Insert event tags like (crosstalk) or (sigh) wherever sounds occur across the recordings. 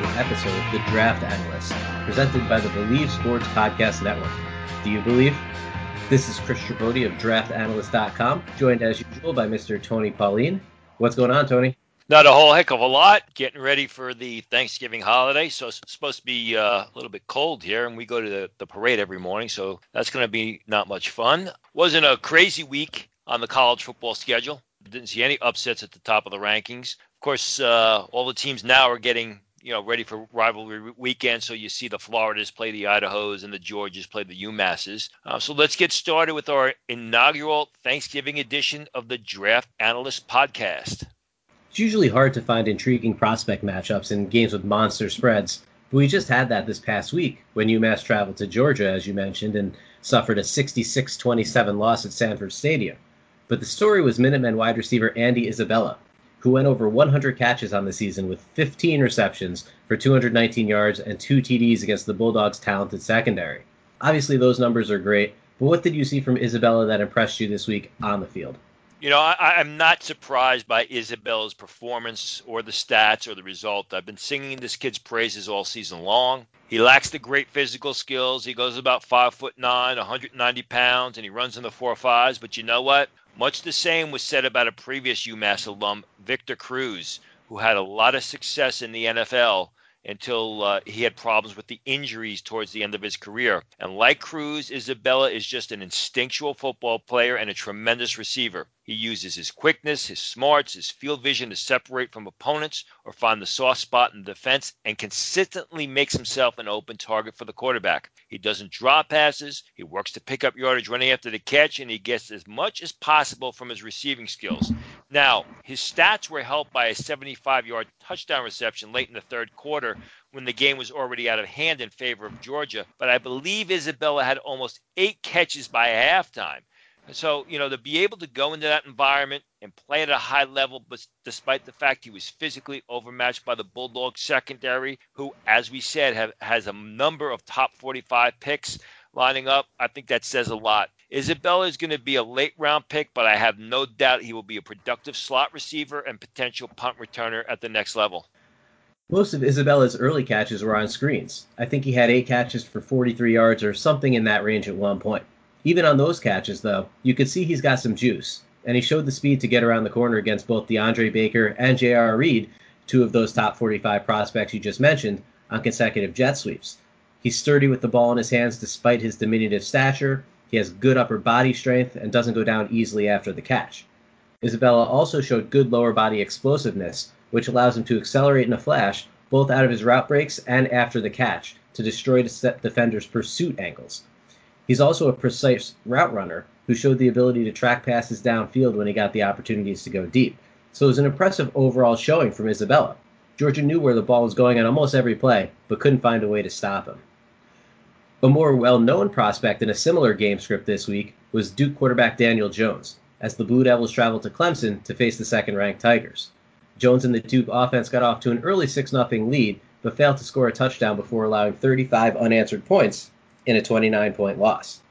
episode of The Draft Analyst, presented by the Believe Sports Podcast Network. Do you believe? This is Chris Tripodi of DraftAnalyst.com, joined as usual by Mr. Tony Pauline. What's going on, Tony? Not a whole heck of a lot. Getting ready for the Thanksgiving holiday, so it's supposed to be uh, a little bit cold here, and we go to the, the parade every morning, so that's going to be not much fun. Wasn't a crazy week on the college football schedule. Didn't see any upsets at the top of the rankings Of course, uh, all the teams now are getting you know ready for rivalry weekend. So you see the Floridas play the Idahos and the Georgias play the UMasses. Uh, so let's get started with our inaugural Thanksgiving edition of the Draft Analyst Podcast. It's usually hard to find intriguing prospect matchups in games with monster spreads, but we just had that this past week when UMass traveled to Georgia, as you mentioned, and suffered a 66 27 loss at Sanford Stadium. But the story was Minutemen wide receiver Andy Isabella, who went over 100 catches on the season with 15 receptions for 219 yards and two TDs against the Bulldogs' talented secondary. Obviously, those numbers are great, but what did you see from Isabella that impressed you this week on the field? You know, I, am not surprised by Isabella's performance or the stats or the result. I've been singing this kid's praises all season long. He lacks the great physical skills. He goes about five foot nine, 190 pounds, and he runs in the four fives. But you know what? Much the same was said about a previous UMass alum, Victor Cruz, who had a lot of success in the NFL until uh, he had problems with the injuries towards the end of his career. And like Cruz, Isabella is just an instinctual football player and a tremendous receiver. He uses his quickness, his smarts, his field vision to separate from opponents or find the soft spot in the defense and consistently makes himself an open target for the quarterback. He doesn't drop passes, he works to pick up yardage running after the catch, and he gets as much as possible from his receiving skills. Now, his stats were helped by a 75 yard touchdown reception late in the third quarter when the game was already out of hand in favor of Georgia, but I believe Isabella had almost eight catches by halftime. So, you know, to be able to go into that environment and play at a high level, but despite the fact he was physically overmatched by the Bulldogs secondary, who, as we said, have, has a number of top 45 picks lining up, I think that says a lot. Isabella is going to be a late round pick, but I have no doubt he will be a productive slot receiver and potential punt returner at the next level. Most of Isabella's early catches were on screens. I think he had eight catches for 43 yards or something in that range at one point. Even on those catches, though, you could see he's got some juice, and he showed the speed to get around the corner against both DeAndre Baker and J.R. Reed, two of those top 45 prospects you just mentioned, on consecutive jet sweeps. He's sturdy with the ball in his hands despite his diminutive stature. He has good upper body strength and doesn't go down easily after the catch. Isabella also showed good lower body explosiveness, which allows him to accelerate in a flash, both out of his route breaks and after the catch, to destroy the defenders' pursuit angles. He's also a precise route runner who showed the ability to track passes downfield when he got the opportunities to go deep. So it was an impressive overall showing from Isabella. Georgia knew where the ball was going on almost every play, but couldn't find a way to stop him. A more well known prospect in a similar game script this week was Duke quarterback Daniel Jones, as the Blue Devils traveled to Clemson to face the second ranked Tigers. Jones and the Duke offense got off to an early 6 0 lead, but failed to score a touchdown before allowing 35 unanswered points in a 29 point loss.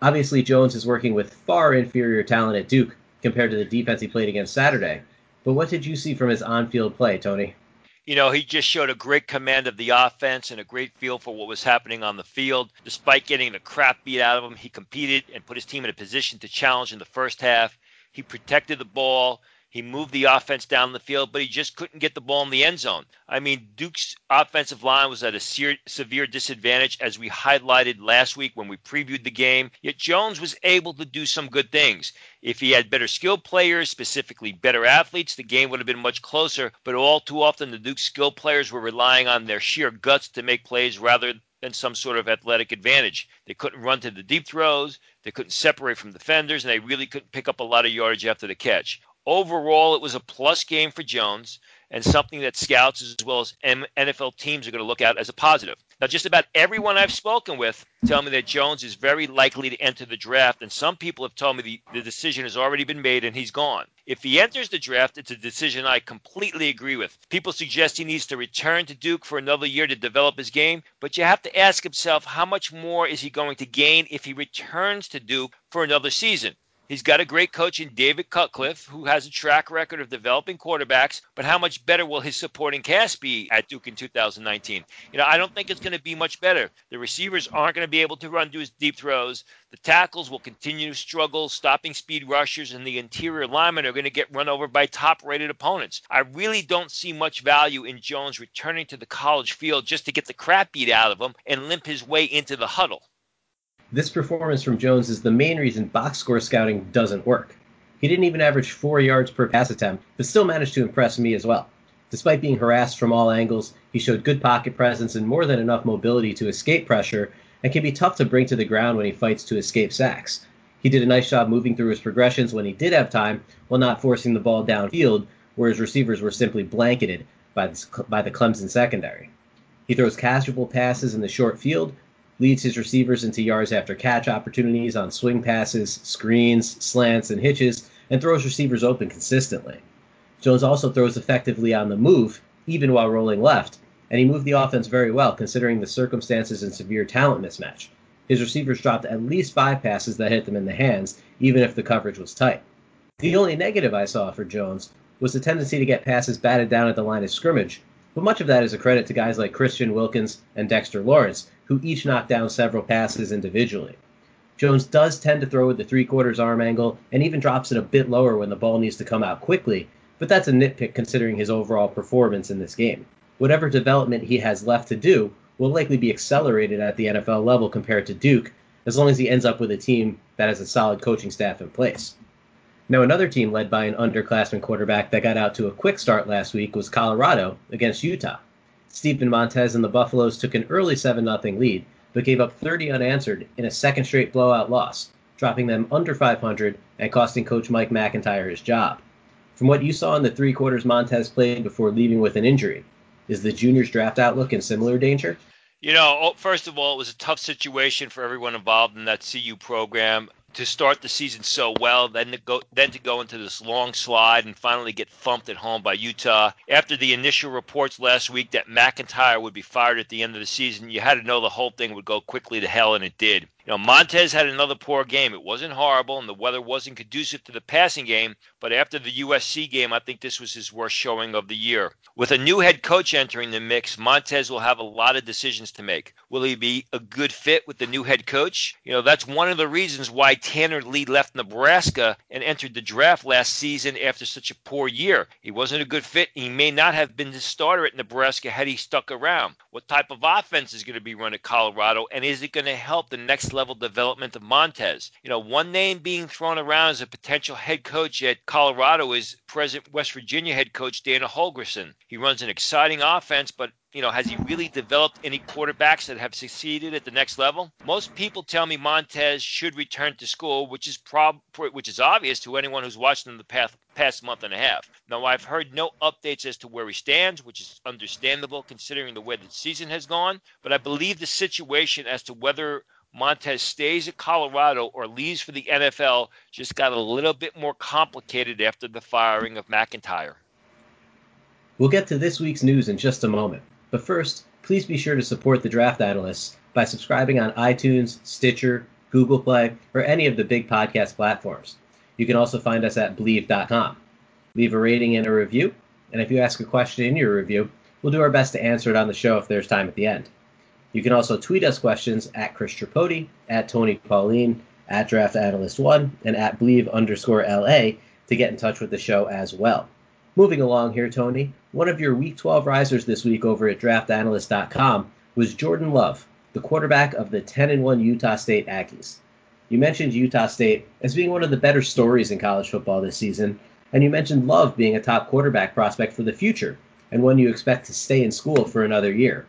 Obviously, Jones is working with far inferior talent at Duke compared to the defense he played against Saturday. But what did you see from his on field play, Tony? You know, he just showed a great command of the offense and a great feel for what was happening on the field. Despite getting the crap beat out of him, he competed and put his team in a position to challenge in the first half. He protected the ball. He moved the offense down the field, but he just couldn't get the ball in the end zone. I mean, Duke's offensive line was at a se- severe disadvantage, as we highlighted last week when we previewed the game. Yet Jones was able to do some good things. If he had better skilled players, specifically better athletes, the game would have been much closer. But all too often, the Duke skilled players were relying on their sheer guts to make plays rather than some sort of athletic advantage. They couldn't run to the deep throws, they couldn't separate from defenders, and they really couldn't pick up a lot of yardage after the catch. Overall, it was a plus game for Jones and something that scouts as well as NFL teams are going to look at as a positive. Now, just about everyone I've spoken with tell me that Jones is very likely to enter the draft, and some people have told me the, the decision has already been made and he's gone. If he enters the draft, it's a decision I completely agree with. People suggest he needs to return to Duke for another year to develop his game, but you have to ask himself how much more is he going to gain if he returns to Duke for another season? He's got a great coach in David Cutcliffe, who has a track record of developing quarterbacks, but how much better will his supporting cast be at Duke in 2019? You know, I don't think it's going to be much better. The receivers aren't going to be able to run his deep throws. The tackles will continue to struggle, stopping speed rushers, and the interior linemen are going to get run over by top rated opponents. I really don't see much value in Jones returning to the college field just to get the crap beat out of him and limp his way into the huddle. This performance from Jones is the main reason box score scouting doesn't work. He didn't even average four yards per pass attempt, but still managed to impress me as well. Despite being harassed from all angles, he showed good pocket presence and more than enough mobility to escape pressure and can be tough to bring to the ground when he fights to escape sacks. He did a nice job moving through his progressions when he did have time while not forcing the ball downfield, where his receivers were simply blanketed by the, by the Clemson secondary. He throws casual passes in the short field, leads his receivers into yards after catch opportunities on swing passes, screens, slants, and hitches, and throws receivers open consistently. Jones also throws effectively on the move, even while rolling left, and he moved the offense very well considering the circumstances and severe talent mismatch. His receivers dropped at least five passes that hit them in the hands, even if the coverage was tight. The only negative I saw for Jones was the tendency to get passes batted down at the line of scrimmage, but much of that is a credit to guys like Christian Wilkins and Dexter Lawrence, who each knocked down several passes individually. Jones does tend to throw with the three quarters arm angle and even drops it a bit lower when the ball needs to come out quickly, but that's a nitpick considering his overall performance in this game. Whatever development he has left to do will likely be accelerated at the NFL level compared to Duke, as long as he ends up with a team that has a solid coaching staff in place. Now, another team led by an underclassman quarterback that got out to a quick start last week was Colorado against Utah. Steven Montez and the Buffaloes took an early 7 0 lead, but gave up 30 unanswered in a second straight blowout loss, dropping them under 500 and costing coach Mike MacIntyre his job. From what you saw in the three quarters Montez played before leaving with an injury, is the juniors draft outlook in similar danger? You know, oh, first of all, it was a tough situation for everyone involved in that CU program to start the season so well, then to go then to go into this long slide and finally get thumped at home by Utah. After the initial reports last week that MacIntyre would be fired at the end of the season, you had to know the whole thing would go quickly to hell, and it did. You know, Montez had another poor game. It wasn't horrible, and the weather wasn't conducive to the passing game. But after the USC game, I think this was his worst showing of the year. With a new head coach entering the mix, Montez will have a lot of decisions to make. Will he be a good fit with the new head coach? You know, that's one of the reasons why Tanner Lee left Nebraska and entered the draft last season after such a poor year. He wasn't a good fit. He may not have been the starter at Nebraska had he stuck around. What type of offense is going to be run at Colorado, and is it going to help the next level development of Montez. You know, one name being thrown around as a potential head coach at Colorado is present West Virginia head coach Dana Holgorsen. He runs an exciting offense, but you know, has he really developed any quarterbacks that have succeeded at the next level? Most people tell me Montez should return to school, which is prob which is obvious to anyone who's watched him the past past month and a half. Now, I've heard no updates as to where he stands, which is understandable considering the way the season has gone. But I believe the situation as to whether Montez stays at Colorado or leaves for the NFL just got a little bit more complicated after the firing of MacIntyre. We'll get to this week's news in just a moment. But first, please be sure to support the Draft Analysts by subscribing on iTunes, Stitcher, Google Play, or any of the big podcast platforms. You can also find us at Bleav.com. Leave a rating and a review, and if you ask a question in your review, we'll do our best to answer it on the show if there's time at the end. You can also tweet us questions at Chris Tripodi, at Tony Pauline, at Draft Analyst One, and at Believe underscore LA to get in touch with the show as well. Moving along here, Tony, one of your Week 12 risers this week over at DraftAnalyst.com was Jordan Love, the quarterback of the 10 1 Utah State Aggies. You mentioned Utah State as being one of the better stories in college football this season, and you mentioned Love being a top quarterback prospect for the future and one you expect to stay in school for another year.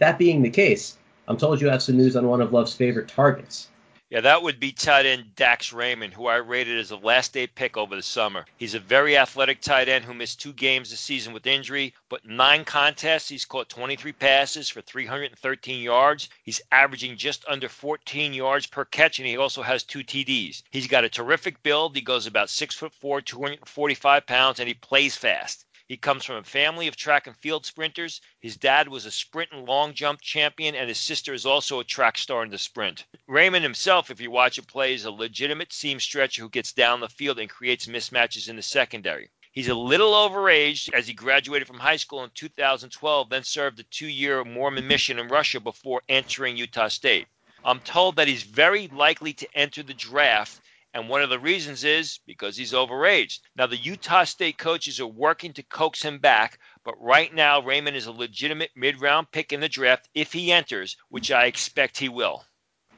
That being the case, I'm told you have some news on one of Love's favorite targets. Yeah, that would be tight end Dax Raymond, who I rated as a last day pick over the summer. He's a very athletic tight end who missed two games this season with injury, but nine contests. He's caught 23 passes for 313 yards. He's averaging just under 14 yards per catch, and he also has two TDs. He's got a terrific build. He goes about six foot four, 245 pounds, and he plays fast. He comes from a family of track and field sprinters. His dad was a sprint and long jump champion, and his sister is also a track star in the sprint. Raymond himself, if you watch him play, is a legitimate seam stretcher who gets down the field and creates mismatches in the secondary. He's a little overaged as he graduated from high school in 2012, then served a two year Mormon mission in Russia before entering Utah State. I'm told that he's very likely to enter the draft and one of the reasons is because he's overaged. Now, the Utah State coaches are working to coax him back, but right now, Raymond is a legitimate mid round pick in the draft if he enters, which I expect he will.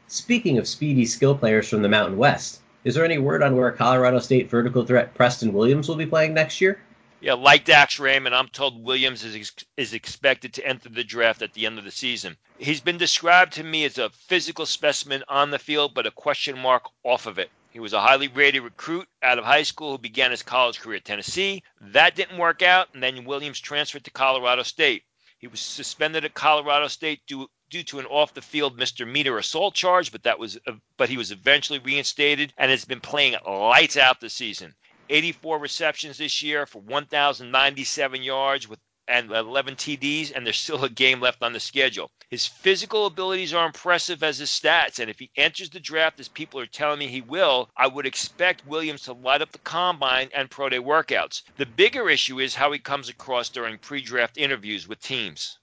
Speaking of speedy skill players from the Mountain West, is there any word on where Colorado State vertical threat Preston Williams will be playing next year? Yeah, like Dax Raymond, I'm told Williams is, ex- is expected to enter the draft at the end of the season. He's been described to me as a physical specimen on the field, but a question mark off of it. He was a highly rated recruit out of high school who began his college career at Tennessee. That didn't work out, and then Williams transferred to Colorado State. He was suspended at Colorado State due, due to an off-the-field misdemeanor assault charge, but that was but he was eventually reinstated and has been playing lights out this season. 84 receptions this year for 1,097 yards with and 11 TDs, and there's (laughs) still a game left on the schedule. His physical abilities are impressive as his stats, and if he enters the draft as people are telling me he will, I would expect Williams to light up the combine and pro day workouts. The bigger issue is how he comes across during pre draft interviews with teams.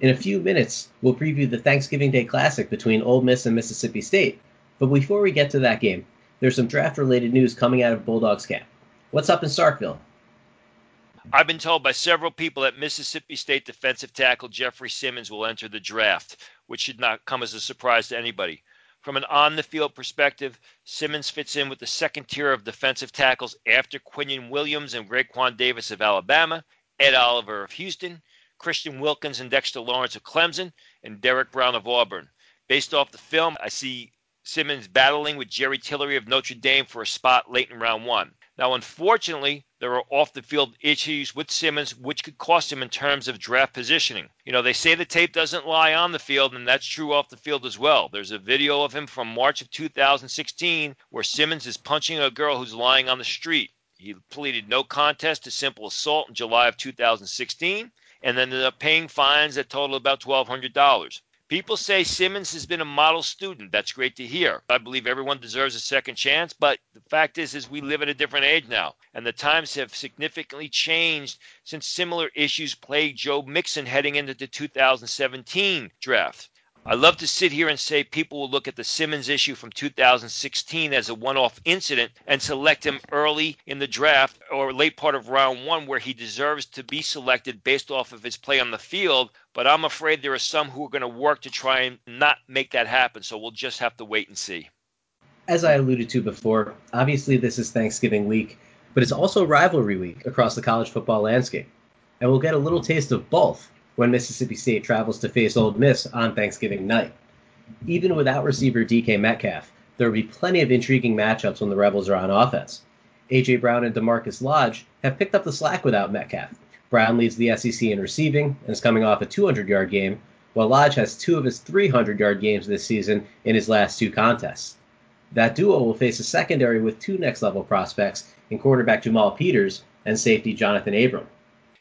In a few minutes, we'll preview the Thanksgiving Day Classic between Ole Miss and Mississippi State. But before we get to that game, there's some draft related news coming out of Bulldogs camp. What's up in Starkville? I've been told by several people that Mississippi State defensive tackle Jeffrey Simmons will enter the draft, which should not come as a surprise to anybody. From an on the field perspective, Simmons fits in with the second tier of defensive tackles after Quinnen Williams and Raekwon Davis of Alabama, Ed Oliver of Houston, Christian Wilkins and Dexter Lawrence of Clemson, and Derrick Brown of Auburn. Based off the film, I see Simmons battling with Jerry Tillery of Notre Dame for a spot late in round one. Now, unfortunately, there are off the field issues with Simmons, which could cost him in terms of draft positioning. You know, they say the tape doesn't lie on the field, and that's true off the field as well. There's a video of him from March of 2016 where Simmons is punching a girl who's lying on the street. He pleaded no contest to simple assault in July of 2016 and ended up paying fines that total about $1,200. People say Simmons has been a model student. That's great to hear. I believe everyone deserves a second chance, but the fact is is we live in a different age now, and the times have significantly changed since similar issues plagued Joe Mixon heading into the 2017 draft. I love to sit here and say people will look at the Simmons issue from 2016 as a one off incident and select him early in the draft or late part of round one where he deserves to be selected based off of his play on the field. But I'm afraid there are some who are going to work to try and not make that happen. So we'll just have to wait and see. As I alluded to before, obviously this is Thanksgiving week, but it's also rivalry week across the college football landscape. And we'll get a little taste of both when Mississippi State travels to face Ole Miss on Thanksgiving night. Even without receiver DK Metcalf, there will be plenty of intriguing matchups when the Rebels are on offense. A.J. Brown and DaMarkus Lodge have picked up the slack without Metcalf. Brown leads the SEC in receiving and is coming off a 200 yard game, while Lodge has two of his 300 yard games this season in his last two contests. That duo will face a secondary with two next level prospects in quarterback Jamal Peters and safety Jonathan Abram.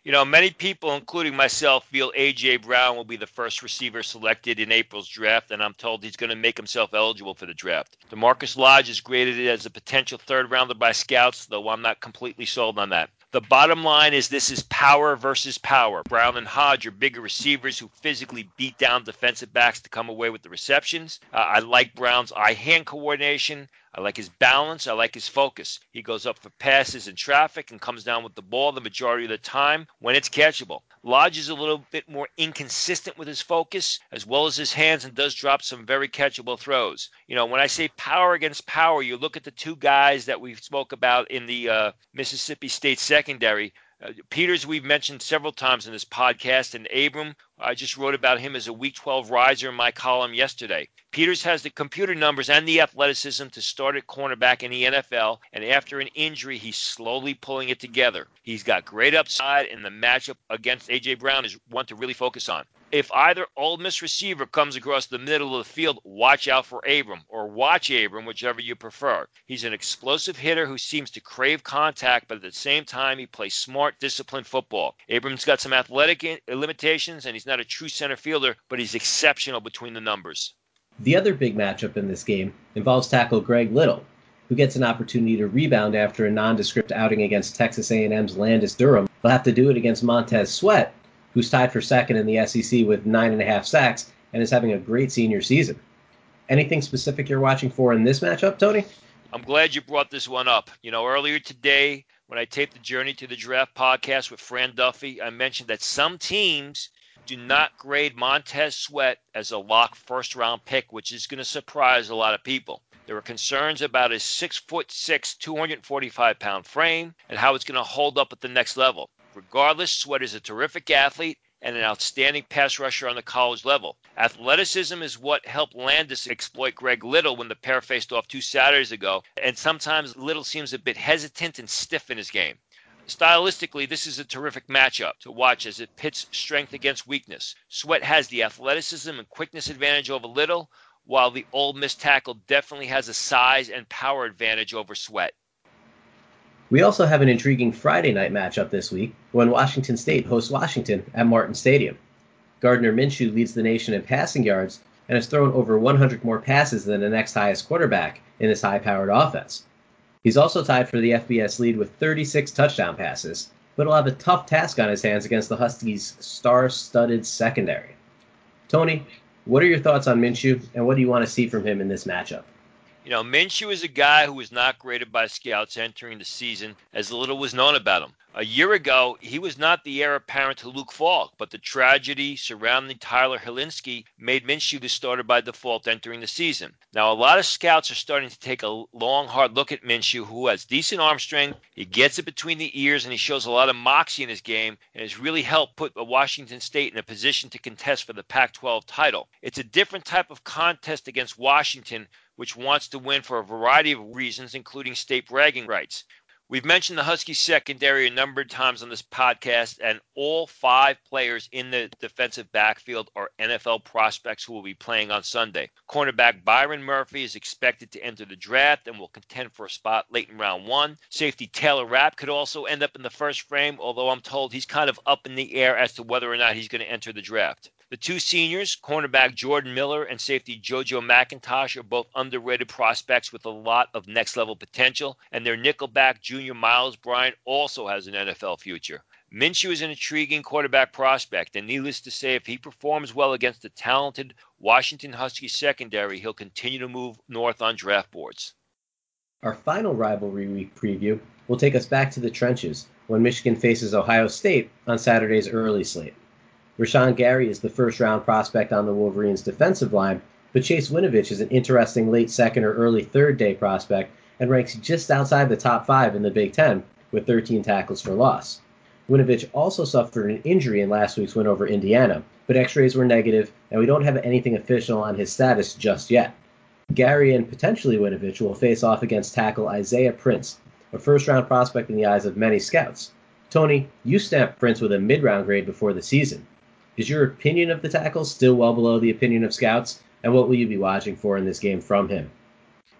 You know, many people, including myself, feel A.J. Brown will be the first receiver selected in April's draft, and I'm told he's going to make himself eligible for the draft. DaMarkus Lodge is graded as a potential third rounder by scouts, though I'm not completely sold on that. The bottom line is this is power versus power. Brown and Lodge are bigger receivers who physically beat down defensive backs to come away with the receptions. Uh, I like Brown's eye hand coordination. I like his balance. I like his focus. He goes up for passes in traffic and comes down with the ball the majority of the time when it's catchable. Lodge is a little bit more inconsistent with his focus as well as his hands and does drop some very catchable throws. You know, when I say power against power, you look at the two guys that we spoke about in the uh, Mississippi State secondary. Uh, Peters, we've mentioned several times in this podcast, and Abram, I just wrote about him as a Week 12 riser in my column yesterday. Peters has the computer numbers and the athleticism to start at cornerback in the NFL, and after an injury, he's slowly pulling it together. He's got great upside, and the matchup against A.J. Brown is one to really focus on. If either Ole Miss receiver comes across the middle of the field, watch out for Abram, or watch Abram, whichever you prefer. He's an explosive hitter who seems to crave contact, but at the same time, he plays smart, disciplined football. Abram's got some athletic limitations, and he's not a true center fielder, but he's exceptional between the numbers. The other big matchup in this game involves tackle Greg Little, who gets an opportunity to rebound after a nondescript outing against Texas A&M's Landis Durham. He'll have to do it against Montez Sweat, who's tied for second in the SEC with nine and a half sacks and is having a great senior season. Anything specific you're watching for in this matchup, Tony? I'm glad you brought this one up. You know, earlier today, when I taped the Journey to the Draft podcast with Fran Duffy, I mentioned that some teams do not grade Montez Sweat as a lock first round pick, which is going to surprise a lot of people. There were concerns about his six foot six, 245 pound frame and how it's going to hold up at the next level. Regardless, Sweat is a terrific athlete and an outstanding pass rusher on the college level. Athleticism is what helped Landis exploit Greg Little when the pair faced off two Saturdays ago, and sometimes Little seems a bit hesitant and stiff in his game. Stylistically, this is a terrific matchup to watch as it pits strength against weakness. Sweat has the athleticism and quickness advantage over Little, while the Ole Miss tackle definitely has a size and power advantage over Sweat. We also have an intriguing Friday night matchup this week when Washington State hosts Washington at Martin Stadium. Gardner Minshew leads the nation in passing yards and has thrown over 100 more passes than the next highest quarterback in this high powered offense. He's also tied for the FBS lead with 36 touchdown passes, but he'll have a tough task on his hands against the Huskies' star studded secondary. Tony, what are your thoughts on Minshew, and what do you want to see from him in this matchup? You know, Minshew is a guy who was not graded by scouts entering the season, as little was known about him. A year ago, he was not the heir apparent to Luke Falk, but the tragedy surrounding Tyler Hilinski made Minshew the starter by default entering the season. Now, a lot of scouts are starting to take a long, hard look at Minshew, who has decent arm strength. He gets it between the ears, and he shows a lot of moxie in his game, and has really helped put Washington State in a position to contest for the Pac 12 title. It's a different type of contest against Washington which wants to win for a variety of reasons, including state bragging rights. We've mentioned the Husky secondary a number of times on this podcast, and all five players in the defensive backfield are NFL prospects who will be playing on Sunday. Cornerback Byron Murphy is expected to enter the draft and will contend for a spot late in round one. Safety Taylor Rapp could also end up in the first frame, although I'm told he's kind of up in the air as to whether or not he's going to enter the draft. The two seniors, cornerback Jordan Miller and safety JoJo McIntosh, are both underrated prospects with a lot of next level potential, and their nickelback junior Myles Bryant also has an NFL future. Minshew is an intriguing quarterback prospect, and needless to say, if he performs well against the talented Washington Huskies secondary, he'll continue to move north on draft boards. Our final rivalry week preview will take us back to the trenches when Michigan faces Ohio State on Saturday's early slate. Rashan Gary is the first round prospect on the Wolverines' defensive line, but Chase Winovich is an interesting late second or early third day prospect and ranks just outside the top five in the Big Ten with 13 tackles for loss. Winovich also suffered an injury in last week's win over Indiana, but x rays were negative, and we don't have anything official on his status just yet. Gary and potentially Winovich will face off against tackle Isaiah Prince, a first round prospect in the eyes of many scouts. Tony, you stamped Prince with a mid round grade before the season. Is your opinion of the tackle still well below the opinion of scouts? And what will you be watching for in this game from him?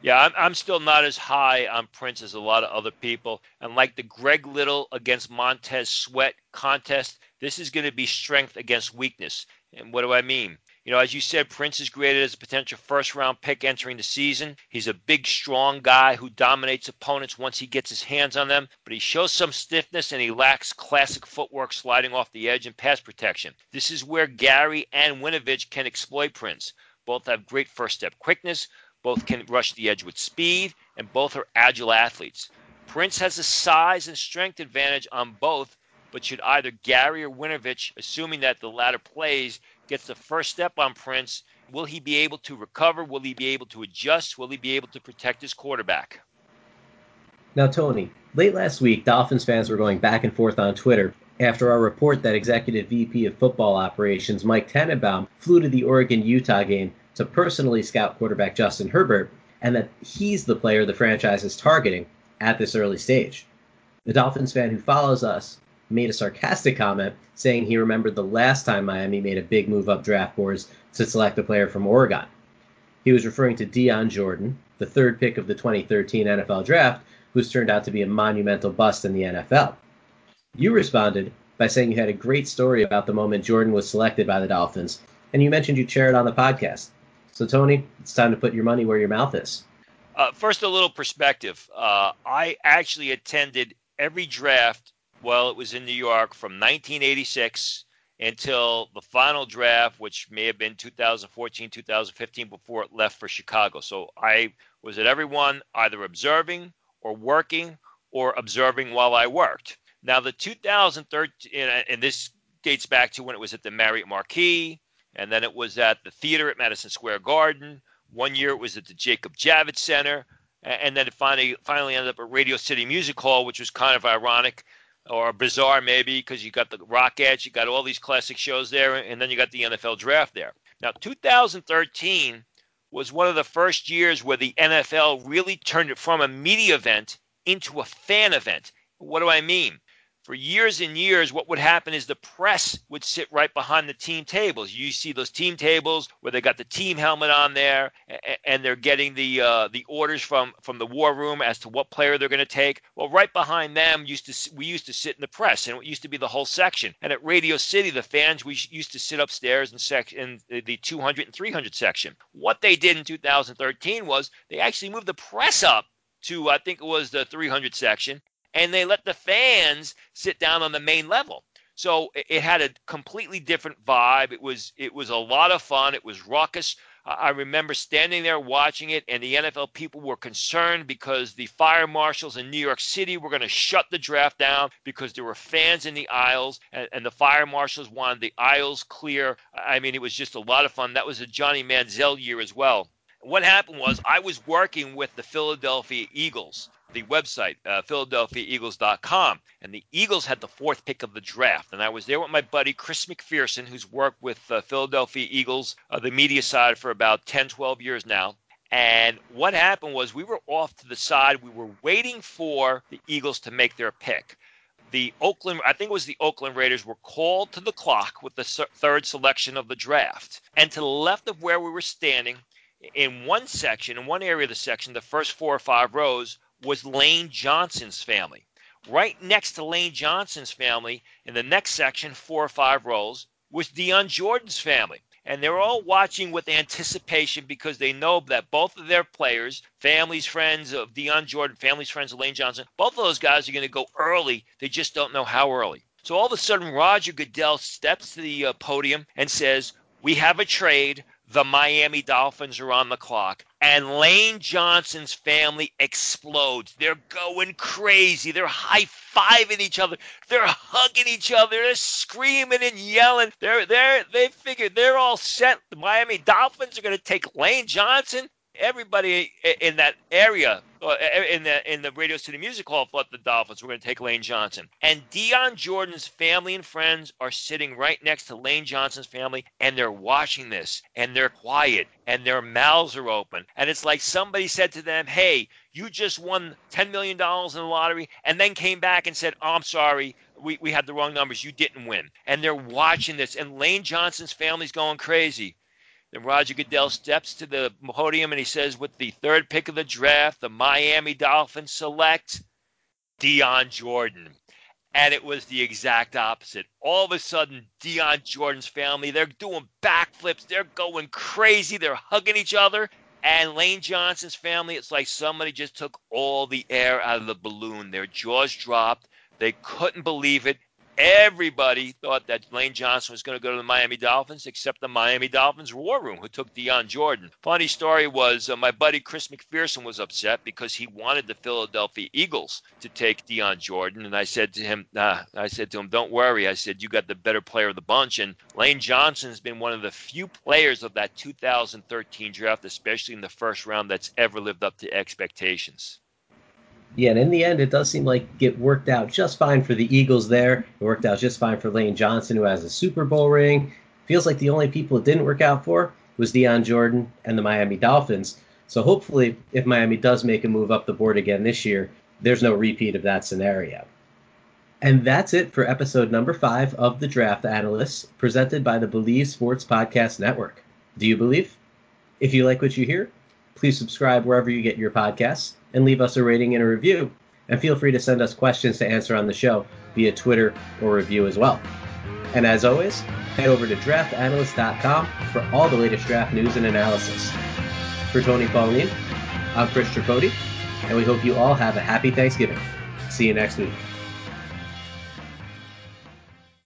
Yeah, I'm, I'm still not as high on Prince as a lot of other people. And like the Greg Little against Montez Sweat contest, this is going to be strength against weakness. And what do I mean? You know, as you said, Prince is graded as a potential first round pick entering the season. He's a big, strong guy who dominates opponents once he gets his hands on them, but he shows some stiffness and he lacks classic footwork sliding off the edge and pass protection. This is where Gary and Winovich can exploit Prince. Both have great first step quickness, both can rush the edge with speed, and both are agile athletes. Prince has a size and strength advantage on both, but should either Gary or Winovich, assuming that the latter plays, gets the first step on Prince. Will he be able to recover? Will he be able to adjust? Will he be able to protect his quarterback? Now, Tony, late last week, Dolphins fans were going back and forth on Twitter after our report that Executive VP of Football Operations Mike Tannenbaum flew to the Oregon Utah game to personally scout quarterback Justin Herbert, and that he's the player the franchise is targeting at this early stage. The Dolphins fan who follows us made a sarcastic comment saying he remembered the last time Miami made a big move up draft boards to select a player from Oregon. He was referring to Dion Jordan, the third pick of the 2013 NFL draft, who's turned out to be a monumental bust in the NFL. You responded by saying you had a great story about the moment Jordan was selected by the Dolphins, and you mentioned you'd share it on the podcast. So, Tony, it's time to put your money where your mouth is. Uh, first, a little perspective. Uh, I actually attended every draft while it was in New York from 1986 until the final draft, which may have been 2014, 2015, before it left for Chicago. So I was at every one either observing or working or observing while I worked. Now, the 2013, and this dates back to when it was at the Marriott Marquis, and then it was at the theater at Madison Square Garden. One year it was at the Jacob Javits Center, and then it finally finally ended up at Radio City Music Hall, which was kind of ironic or bizarre maybe because you got the Rockettes, you got all these classic shows there, and then you got the NFL draft there. Now, 2013 was one of the first years where the NFL really turned it from a media event into a fan event. What do I mean? For years and years, what would happen is the press would sit right behind the team tables. You see those team tables where they got the team helmet on there, and they're getting the uh, the orders from from the war room as to what player they're going to take. Well, right behind them used to we used to sit in the press, and it used to be the whole section. And at Radio City, the fans we used to sit upstairs in sec in the 200 and 300 section. What they did in 2013 was they actually moved the press up to I think it was the 300 section, and they let the fans sit down on the main level. So it had a completely different vibe. It was it was a lot of fun. It was raucous. I remember standing there watching it, and the NFL people were concerned because the fire marshals in New York City were going to shut the draft down because there were fans in the aisles, and, and, the fire marshals wanted the aisles clear. I mean, it was just a lot of fun. That was a Johnny Manziel year as well. What happened was I was working with the Philadelphia Eagles the website, uh, PhiladelphiaEagles.com. And the Eagles had the fourth pick of the draft. And I was there with my buddy Chris McPherson, who's worked with uh, Philadelphia Eagles, uh, the media side, for about 10, 12 years now. And what happened was we were off to the side. We were waiting for the Eagles to make their pick. The Oakland, I think it was the Oakland Raiders, were called to the clock with the third selection of the draft. And to the left of where we were standing, in one section, in one area of the section, the first four or five rows, was Lane Johnson's family. Right next to Lane Johnson's family, in the next section, four or five rows, was Dion Jordan's family. And they're all watching with anticipation because they know that both of their players, families, friends of Dion Jordan, families, friends of Lane Johnson, both of those guys are going to go early. They just don't know how early. So all of a sudden, Roger Goodell steps to the uh, podium and says, We have a trade the Miami Dolphins are on the clock. And Lane Johnson's family explodes. They're going crazy. They're high fiving each other. They're hugging each other. They're screaming and yelling. They're they're they figured they're all set. The Miami Dolphins are going to take Lane Johnson. Everybody in that area in the in the Radio City Music Hall thought the Dolphins were going to take Lane Johnson. And Dion Jordan's family and friends are sitting right next to Lane Johnson's family, and they're watching this, and they're quiet, and their mouths are open, and it's like somebody said to them, "Hey, you just won ten million dollars in the lottery," and then came back and said, oh, "I'm sorry." We, we had the wrong numbers. You didn't win. And they're watching this, and Lane Johnson's family's going crazy. Then Roger Goodell steps to the podium and he says, with the third pick of the draft, the Miami Dolphins select Dion Jordan. And it was the exact opposite. All of a sudden, Dion Jordan's family, they're doing backflips. They're going crazy. They're hugging each other. And Lane Johnson's family, it's like somebody just took all the air out of the balloon. Their jaws dropped. They couldn't believe it. Everybody thought that Lane Johnson was going to go to the Miami Dolphins, except the Miami Dolphins war room, who took Dion Jordan. Funny story was uh, my buddy Chris McPherson was upset because he wanted the Philadelphia Eagles to take Dion Jordan, and I said to him, nah, I said to him, don't worry. I said you got the better player of the bunch, and Lane Johnson has been one of the few players of that 2013 draft, especially in the first round, that's ever lived up to expectations. Yeah, and in the end, it does seem like it worked out just fine for the Eagles there. It worked out just fine for Lane Johnson, who has a Super Bowl ring. Feels like the only people it didn't work out for was Dion Jordan and the Miami Dolphins. So hopefully, if Miami does make a move up the board again this year, there's no repeat of that scenario. And that's it for episode number five of The Draft Analysts, presented by the Believe Sports Podcast Network. Do you believe? If you like what you hear, please subscribe wherever you get your podcasts and leave us a rating and a review. And feel free to send us questions to answer on the show via Twitter or review as well. And as always, head over to draftanalyst.com for all the latest draft news and analysis. For Tony Pauline, I'm Chris Tripodi, and we hope you all have a happy Thanksgiving. See you next week.